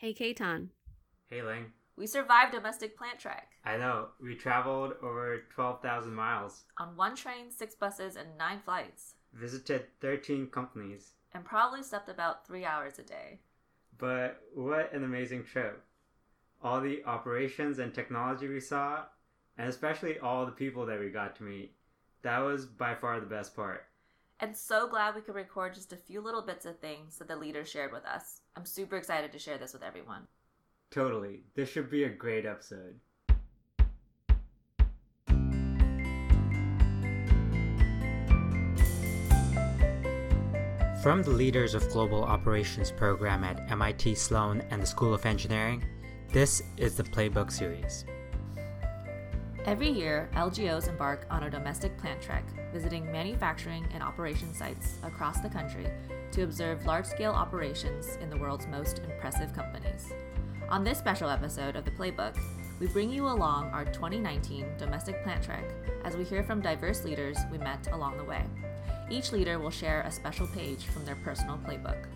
Hey, Katon. Hey, Ling. We survived domestic plant trek. I know. We traveled over 12,000 miles, On one train, six buses, and nine flights. visited 13 companies. And probably slept about three hours a day. But what an amazing trip. All the operations and technology we saw, and especially all the people that we got to meet. That was by far the best part. And so glad we could record just a few little bits of things that the leaders shared with us. I'm super excited to share this with everyone. Totally. This should be a great episode. From the leaders of Global Operations Program at MIT Sloan and the School of Engineering, this is the Playbook Series. Every year, LGOs embark on a domestic plant trek, visiting manufacturing and operation sites across the country to observe large scale operations in the world's most impressive companies. On this special episode of The Playbook, we bring you along our 2019 domestic plant trek as we hear from diverse leaders we met along the way. Each leader will share a special page from their personal playbook.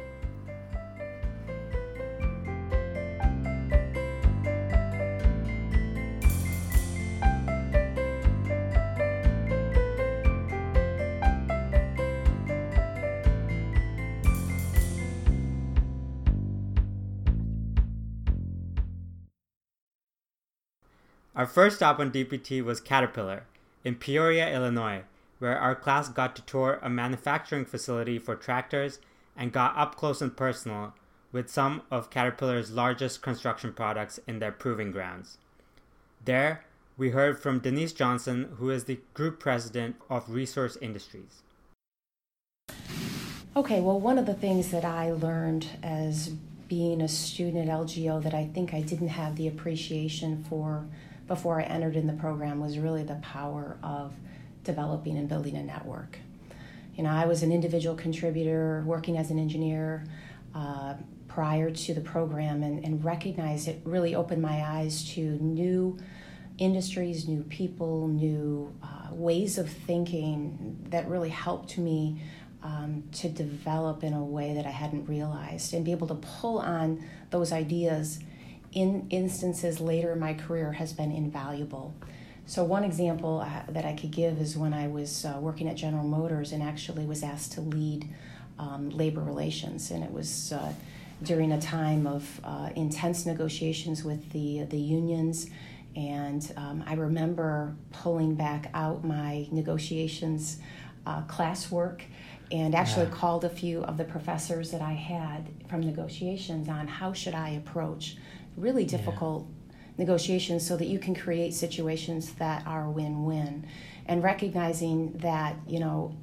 Our first stop on DPT was Caterpillar in Peoria, Illinois, where our class got to tour a manufacturing facility for tractors and got up close and personal with some of Caterpillar's largest construction products in their proving grounds. There, we heard from Denise Johnson, who is the group president of Resource Industries. Okay, well, one of the things that I learned as being a student at LGO that I think I didn't have the appreciation for before I entered in the program was really the power of developing and building a network. You know, I was an individual contributor working as an engineer uh, prior to the program and, and recognized it really opened my eyes to new industries, new people, new uh, ways of thinking that really helped me um, to develop in a way that I hadn't realized and be able to pull on those ideas in instances later in my career has been invaluable. So, one example uh, that I could give is when I was uh, working at General Motors and actually was asked to lead um, labor relations, and it was uh, during a time of uh, intense negotiations with the the unions. And um, I remember pulling back out my negotiations uh, classwork and actually Yeah. called a few of the professors that I had from negotiations on how should I approach really difficult negotiations so that you can create situations that are win-win. And recognizing that you know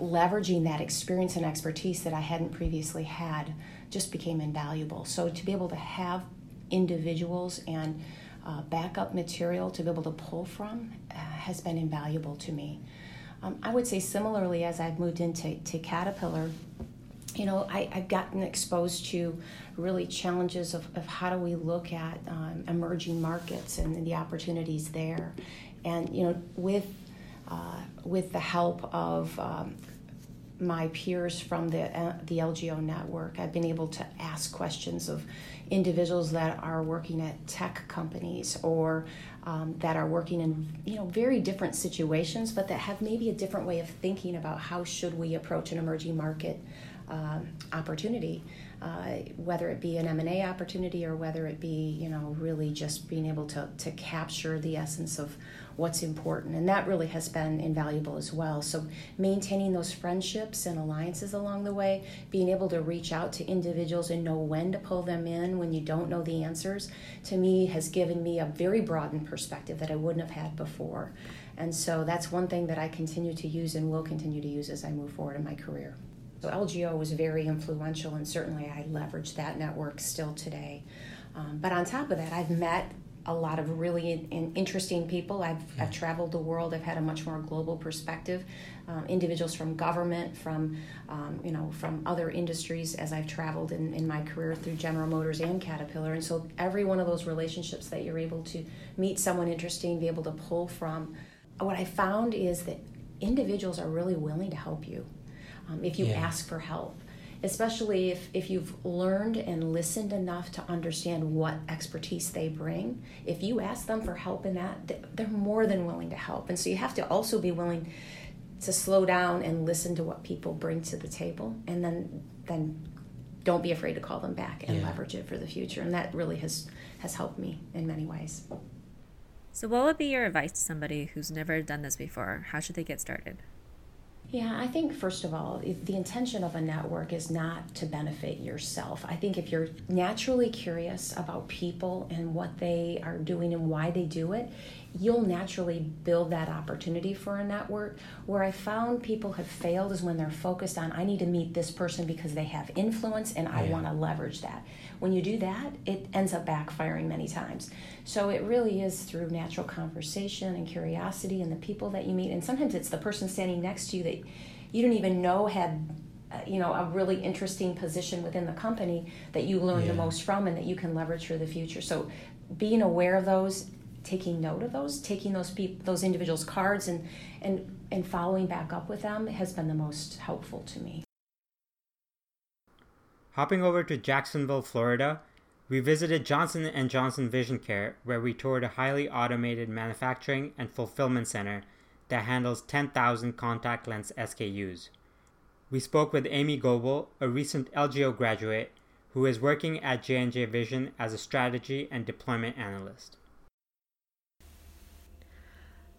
leveraging that experience and expertise that I hadn't previously had just became invaluable. So to be able to have individuals and uh, backup material to be able to pull from uh, has been invaluable to me. Um, I would say similarly as I've moved into to Caterpillar, you know, I, I've gotten exposed to really challenges of, of how do we look at um, emerging markets and the opportunities there. And, you know, with, uh, with the help of um, my peers from the, uh, the LGO network, I've been able to ask questions of individuals that are working at tech companies or um, that are working in you know very different situations, but that have maybe a different way of thinking about how should we approach an emerging market um, opportunity, uh, whether it be an M&A opportunity or whether it be you know really just being able to, to capture the essence of what's important. And that really has been invaluable as well. So maintaining those friendships and alliances along the way being able to reach out to individuals and know when to pull them in when you don't know the answers to me has given me a very broadened perspective that i wouldn't have had before. And so that's one thing that i continue to use and will continue to use as i move forward in my career so LGO was very influential, and certainly I leverage that network still today. Um, but on top of that, I've met a lot of really in, in- interesting people. I've, I've traveled the world. I've had a much more global perspective. Um, individuals from government, from um, you know, from other industries. As I've traveled in, in my career through General Motors and Caterpillar, and so every one of those relationships that you're able to meet someone interesting, be able to pull from. What I found is that individuals are really willing to help you um, if you Yeah. ask for help. especially if, if you've learned and listened enough to understand what expertise they bring. If you ask them for help in that, they're more than willing to help. And so you have to also be willing to slow down and listen to what people bring to the table and then then don't be afraid to call them back and yeah. leverage it for the future and that really has has helped me in many ways so what would be your advice to somebody who's never done this before how should they get started yeah, I think first of all, the intention of a network is not to benefit yourself. I think if you're naturally curious about people and what they are doing and why they do it, you'll naturally build that opportunity for a network. Where I found people have failed is when they're focused on, I need to meet this person because they have influence and I yeah. want to leverage that. When you do that, it ends up backfiring many times. So it really is through natural conversation and curiosity and the people that you meet. And sometimes it's the person standing next to you that you don't even know had uh, you know a really interesting position within the company that you learn yeah. the most from and that you can leverage for the future so being aware of those taking note of those, taking those people, those individuals' cards, and and and following back up with them has been the most helpful to me. Hopping over to Jacksonville, Florida, we visited Johnson and Johnson Vision Care, where we toured a highly automated manufacturing and fulfillment center that handles 10,000 contact lens SKUs. We spoke with Amy Gobel, a recent LGO graduate who is working at J&J Vision as a strategy and deployment analyst.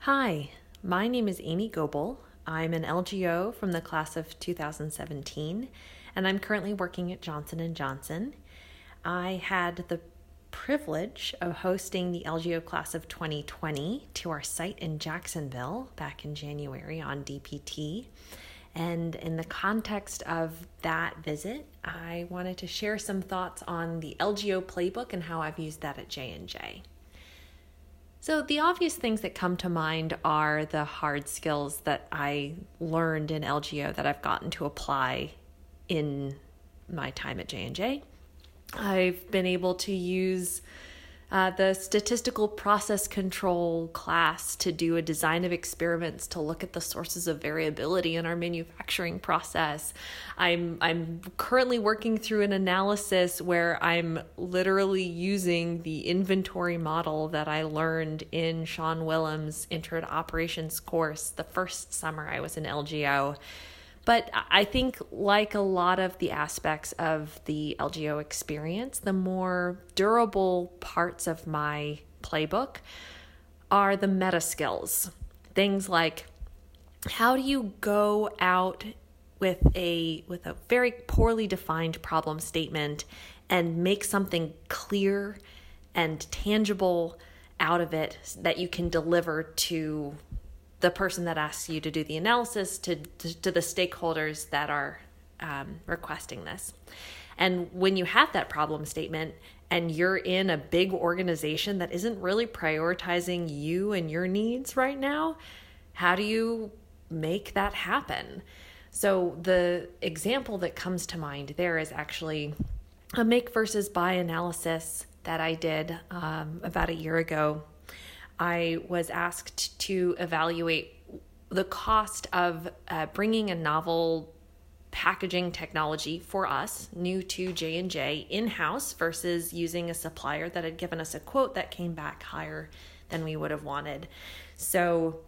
Hi, my name is Amy Gobel. I'm an LGO from the class of 2017, and I'm currently working at Johnson & Johnson. I had the privilege of hosting the LGO class of 2020 to our site in Jacksonville back in January on DPT. And in the context of that visit, I wanted to share some thoughts on the LGO playbook and how I've used that at J&J. So, the obvious things that come to mind are the hard skills that I learned in LGO that I've gotten to apply in my time at J&J. I've been able to use uh, the statistical process control class to do a design of experiments to look at the sources of variability in our manufacturing process. I'm I'm currently working through an analysis where I'm literally using the inventory model that I learned in Sean Willems' Intro to Operations course the first summer I was in LGO but I think, like a lot of the aspects of the LGO experience, the more durable parts of my playbook are the meta skills. Things like how do you go out with a with a very poorly defined problem statement and make something clear and tangible out of it that you can deliver to the person that asks you to do the analysis to, to, to the stakeholders that are um, requesting this. And when you have that problem statement and you're in a big organization that isn't really prioritizing you and your needs right now, how do you make that happen? So, the example that comes to mind there is actually a make versus buy analysis that I did um, about a year ago I was asked to evaluate the cost of uh, bringing a novel packaging technology for us new to j&j in-house versus using a supplier that had given us a quote that came back higher than we would have wanted. So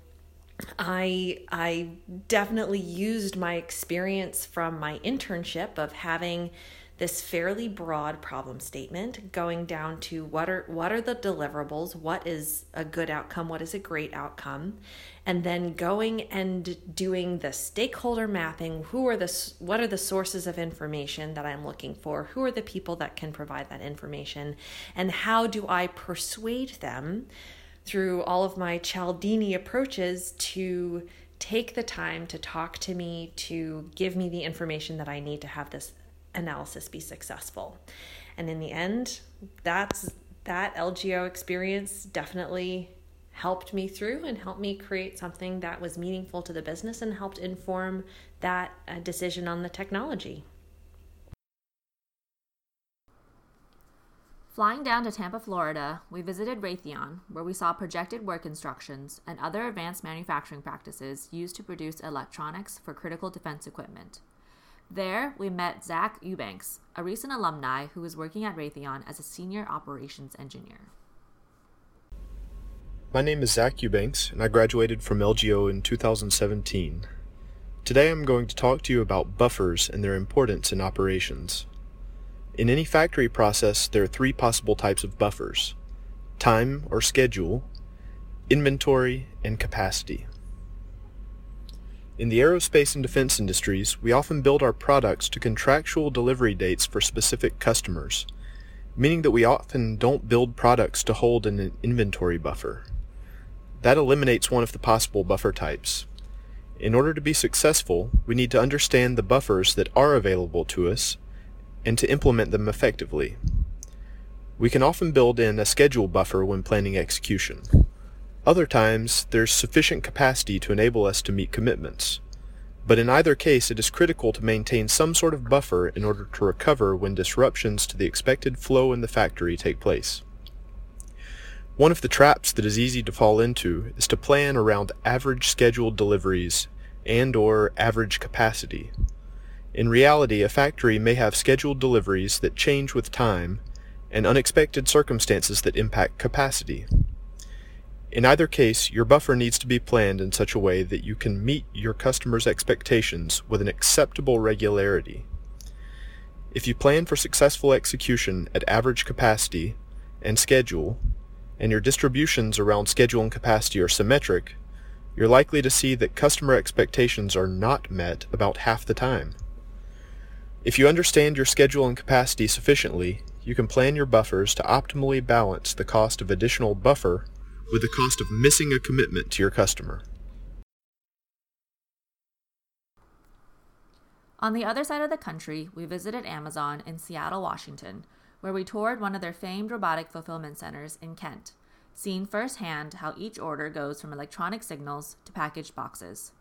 i i definitely used my experience from my internship of having this fairly broad problem statement going down to what are what are the deliverables? What is a good outcome? What is a great outcome? And then going and doing the stakeholder mapping. Who are the what are the sources of information that I'm looking for? Who are the people that can provide that information? And how do I persuade them through all of my Cialdini approaches to take the time to talk to me to give me the information that I need to have this analysis be successful. And in the end, that's that LGO experience definitely helped me through and helped me create something that was meaningful to the business and helped inform that uh, decision on the technology. Flying down to Tampa, Florida, we visited Raytheon, where we saw projected work instructions and other advanced manufacturing practices used to produce electronics for critical defense equipment. There, we met Zack Eubanks, a recent alumni who is working at Raytheon as a senior operations engineer. My name is Zack Eubanks, and I graduated from LGO in 2017. Today I'm going to talk to you about buffers and their importance in operations. In any factory process, there are three possible types of buffers time or schedule, inventory, and capacity. In the aerospace and defense industries, we often build our products to contractual delivery dates for specific customers, meaning that we often don't build products to hold an inventory buffer. That eliminates one of the possible buffer types. In order to be successful, we need to understand the buffers that are available to us and to implement them effectively. We can often build in a schedule buffer when planning execution. Other times, there's sufficient capacity to enable us to meet commitments. But in either case, it is critical to maintain some sort of buffer in order to recover when disruptions to the expected flow in the factory take place. One of the traps that is easy to fall into is to plan around average scheduled deliveries and or average capacity. In reality, a factory may have scheduled deliveries that change with time and unexpected circumstances that impact capacity. In either case, your buffer needs to be planned in such a way that you can meet your customers' expectations with an acceptable regularity. If you plan for successful execution at average capacity and schedule, and your distributions around schedule and capacity are symmetric, you're likely to see that customer expectations are not met about half the time. If you understand your schedule and capacity sufficiently, you can plan your buffers to optimally balance the cost of additional buffer with the cost of missing a commitment to your customer. On the other side of the country, we visited Amazon in Seattle, Washington, where we toured one of their famed robotic fulfillment centers in Kent, seeing firsthand how each order goes from electronic signals to packaged boxes.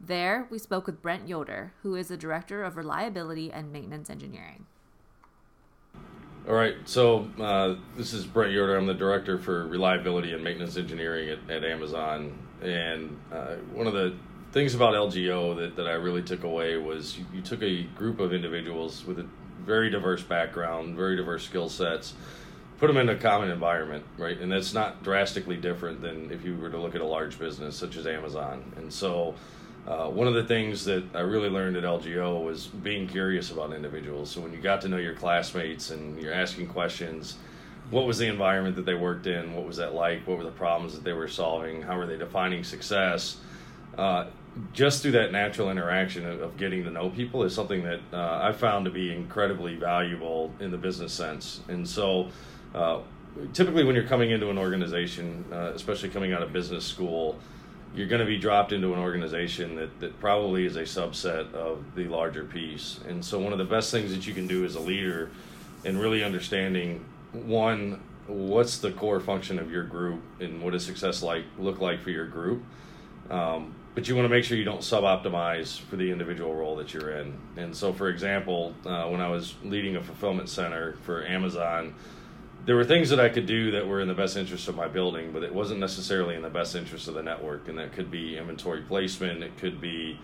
There, we spoke with Brent Yoder, who is the Director of Reliability and Maintenance Engineering. All right, so uh, this is Brent Yoder. I'm the director for reliability and maintenance engineering at, at Amazon. And uh, one of the things about LGO that, that I really took away was you, you, took a group of individuals with a very diverse background, very diverse skill sets, put them in a common environment, right? And that's not drastically different than if you were to look at a large business such as Amazon. And so uh, one of the things that I really learned at LGO was being curious about individuals. So when you got to know your classmates and you're asking questions, what was the environment that they worked in? What was that like? What were the problems that they were solving? How were they defining success? Uh, just through that natural interaction of, of, getting to know people is something that uh, I found to be incredibly valuable in the business sense. And so, uh, typically, when you're coming into an organization, uh, especially coming out of business school, you're going to be dropped into an organization that, that probably is a subset of the larger piece. And so, one of the best things that you can do as a leader in really understanding one, what's the core function of your group and what does success like look like for your group. Um, but you want to make sure you don't sub optimize for the individual role that you're in. And so, for example, uh, when I was leading a fulfillment center for Amazon, there were things that I could do that were in the best interest of my building, but it wasn't necessarily in the best interest of the network. And that could be inventory placement, it could be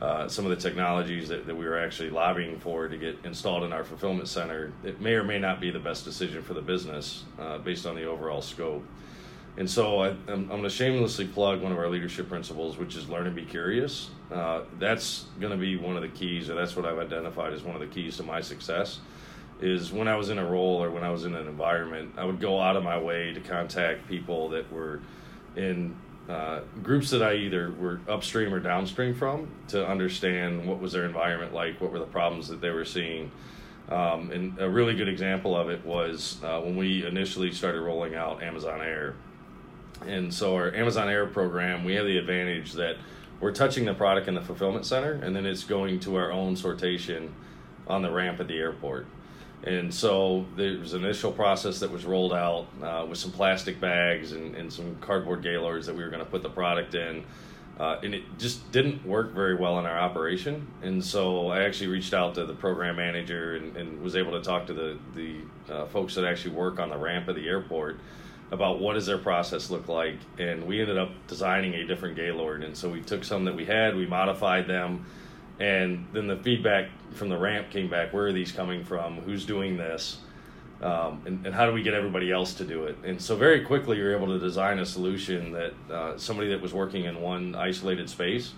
uh, some of the technologies that, that we were actually lobbying for to get installed in our fulfillment center. It may or may not be the best decision for the business uh, based on the overall scope. And so I, am going to shamelessly plug one of our leadership principles, which is learn and be curious. Uh, that's going to be one of the keys, or that's what I've identified as one of the keys to my success is when I was in a role or when I was in an environment, I would go out of my way to contact people that were in uh, groups that I either were upstream or downstream from to understand what was their environment like, what were the problems that they were seeing. Um, and a really good example of it was uh, when we initially started rolling out Amazon Air. And so, our Amazon Air program, we have the advantage that we're touching the product in the fulfillment center and then it's going to our own sortation on the ramp at the airport. And so there was an initial process that was rolled out uh, with some plastic bags and, and some cardboard gaylords that we were going to put the product in. Uh, and it just didn't work very well in our operation. And so I actually reached out to the program manager and, and was able to talk to the, the uh, folks that actually work on the ramp of the airport about what does their process look like. And we ended up designing a different gaylord. And so we took some that we had, we modified them, and then the feedback from the ramp came back. Where are these coming from? Who's doing this? Um, and, and, how do we get everybody else to do it? And so very quickly you're able to design a solution that uh, somebody that was working in one isolated space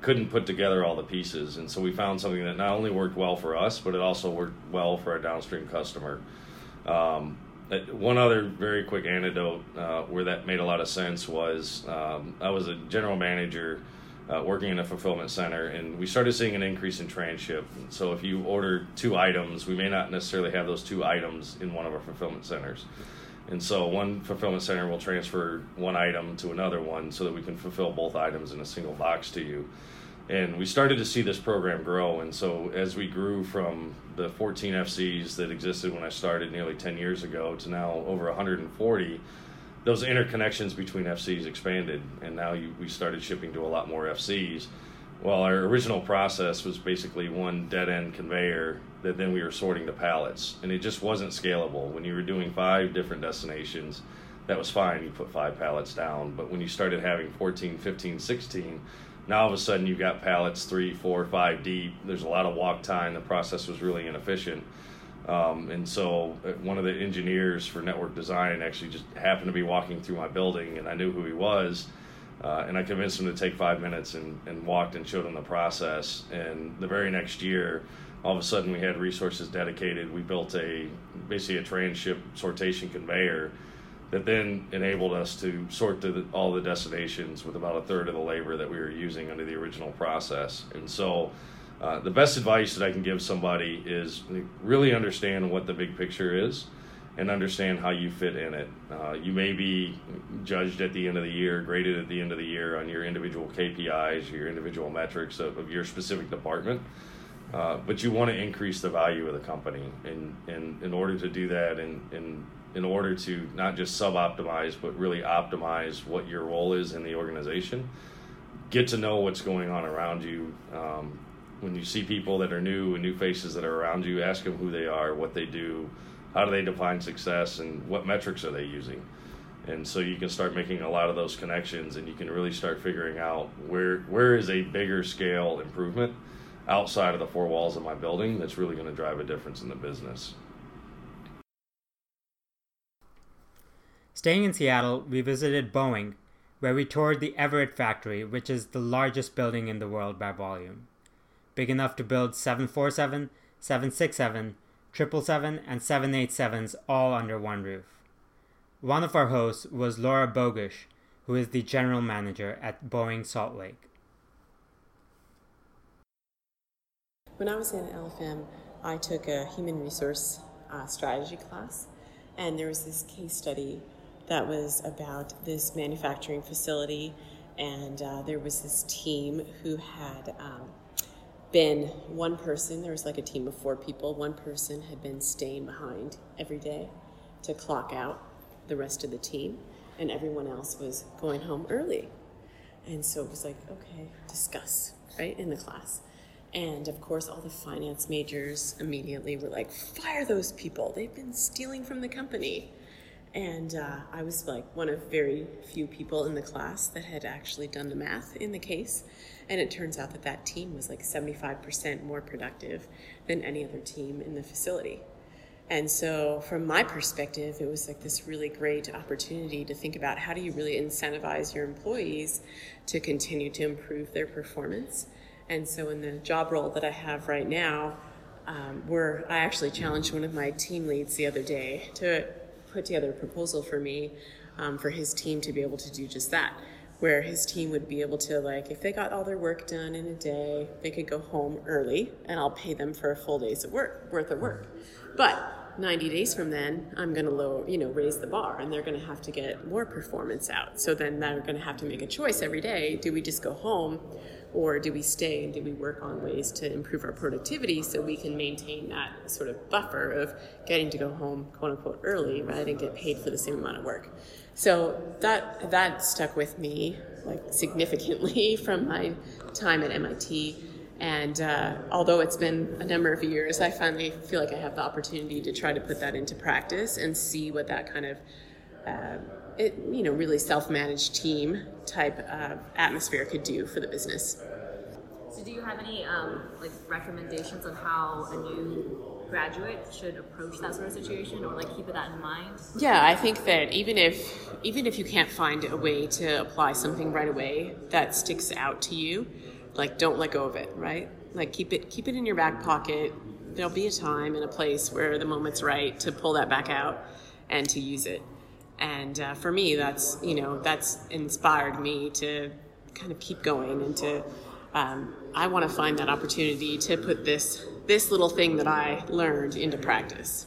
couldn't put together all the pieces. And so we found something that not only worked well for us, but it also worked well for our downstream customer. Um, uh, one other very quick anecdote uh, where that made a lot of sense was um, I was a general manager uh, working in a fulfillment center, and we started seeing an increase in transship. So if you order two items, we may not necessarily have those two items in one of our fulfillment centers. And so one fulfillment center will transfer one item to another one so that we can fulfill both items in a single box to you. And we started to see this program grow. And so as we grew from the 14 FCs that existed when I started nearly 10 years ago to now over 140, those interconnections between FCs expanded. And now you, we started shipping to a lot more FCs. Well, our original process was basically one dead end conveyor that then we were sorting the pallets. And it just wasn't scalable. When you were doing five different destinations, that was fine. You put five pallets down. But when you started having 14, 15, 16, now all of a sudden you've got pallets three, four, five deep. There's a lot of walk time. The process was really inefficient. Um, and so uh, one of the engineers for network design actually just happened to be walking through my building and I knew who he was. Uh, and I convinced him to take five minutes and, and walked and showed him the process. And the very next year, all of a sudden we had resources dedicated. We built a basically a transship sortation conveyor that then enabled us to sort the, all the destinations with about a third of the labor that we were using under the original process. And so, uh, the best advice that I can give somebody is really understand what the big picture is and understand how you fit in it. Uh, you may be judged at the end of the year, graded at the end of the year on your individual KPIs, your individual metrics of, of your specific department. Uh, but you want to increase the value of the company, and, and in order to do that, and, and in order to not just sub optimize, but really optimize what your role is in the organization. Get to know what's going on around you. Um, when you see people that are new and new faces that are around you, ask them who they are, what they do, how do they define success, and what metrics are they using. And so you can start making a lot of those connections, and you can really start figuring out where where is a bigger scale improvement outside of the four walls of my building that's really going to drive a difference in the business. Staying in Seattle, we visited Boeing, where we toured the Everett factory, which is the largest building in the world by volume. Big enough to build 747, 767, 777, and 787s all under one roof. One of our hosts was Laura Bogusch, who is the general manager at Boeing Salt Lake. When I was in LFM, I took a human resource uh, strategy class, and there was this case study that was about this manufacturing facility, and uh, there was this team who had um, been one person, there was like a team of four people, one person had been staying behind every day to clock out the rest of the team, and everyone else was going home early. And so it was like, okay, discuss, right, in the class. And of course, all the finance majors immediately were like, fire those people. They've been stealing from the company. And uh, I was like one of very few people in the class that had actually done the math in the case. And it turns out that that team was like 75% more productive than any other team in the facility. And so, from my perspective, it was like this really great opportunity to think about how do you really incentivize your employees to continue to improve their performance. And so, in the job role that I have right now, um, where I actually challenged one of my team leads the other day to put together a proposal for me um, for his team to be able to do just that where his team would be able to like if they got all their work done in a day they could go home early and i'll pay them for a full day's of work worth of work. But 90 days from then i'm going to lower you know raise the bar and they're going to have to get more performance out. So then they're going to have to make a choice every day. Do we just go home or do we stay and do we work on ways to improve our productivity so we can maintain that sort of buffer of getting to go home quote unquote early rather than get paid for the same amount of work? So that that stuck with me like significantly from my time at mit and uh, although it's been a number of years i finally feel like i have the opportunity to try to put that into practice and see what that kind of uh, it, you know, really self-managed team type atmosphere could do for the business. So, do you have any um, like recommendations on how a new graduate should approach that sort of situation, or like keep that in mind? Yeah, I think that even if even if you can't find a way to apply something right away that sticks out to you, like don't let go of it, right? Like keep it keep it in your back pocket. There'll be a time and a place where the moment's right to pull that back out and to use it. And uh, for me, that's you know that's inspired me to kind of keep going and to um, I want to find that opportunity to put this this little thing that I learned into practice.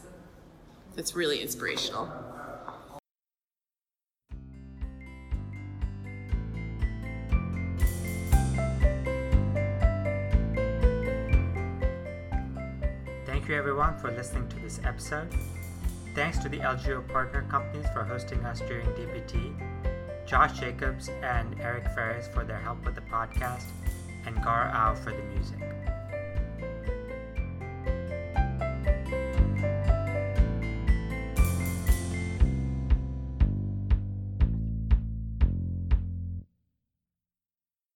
It's really inspirational. Everyone for listening to this episode. Thanks to the LGO partner companies for hosting us during DPT, Josh Jacobs and Eric Ferris for their help with the podcast, and Gar Au for the music.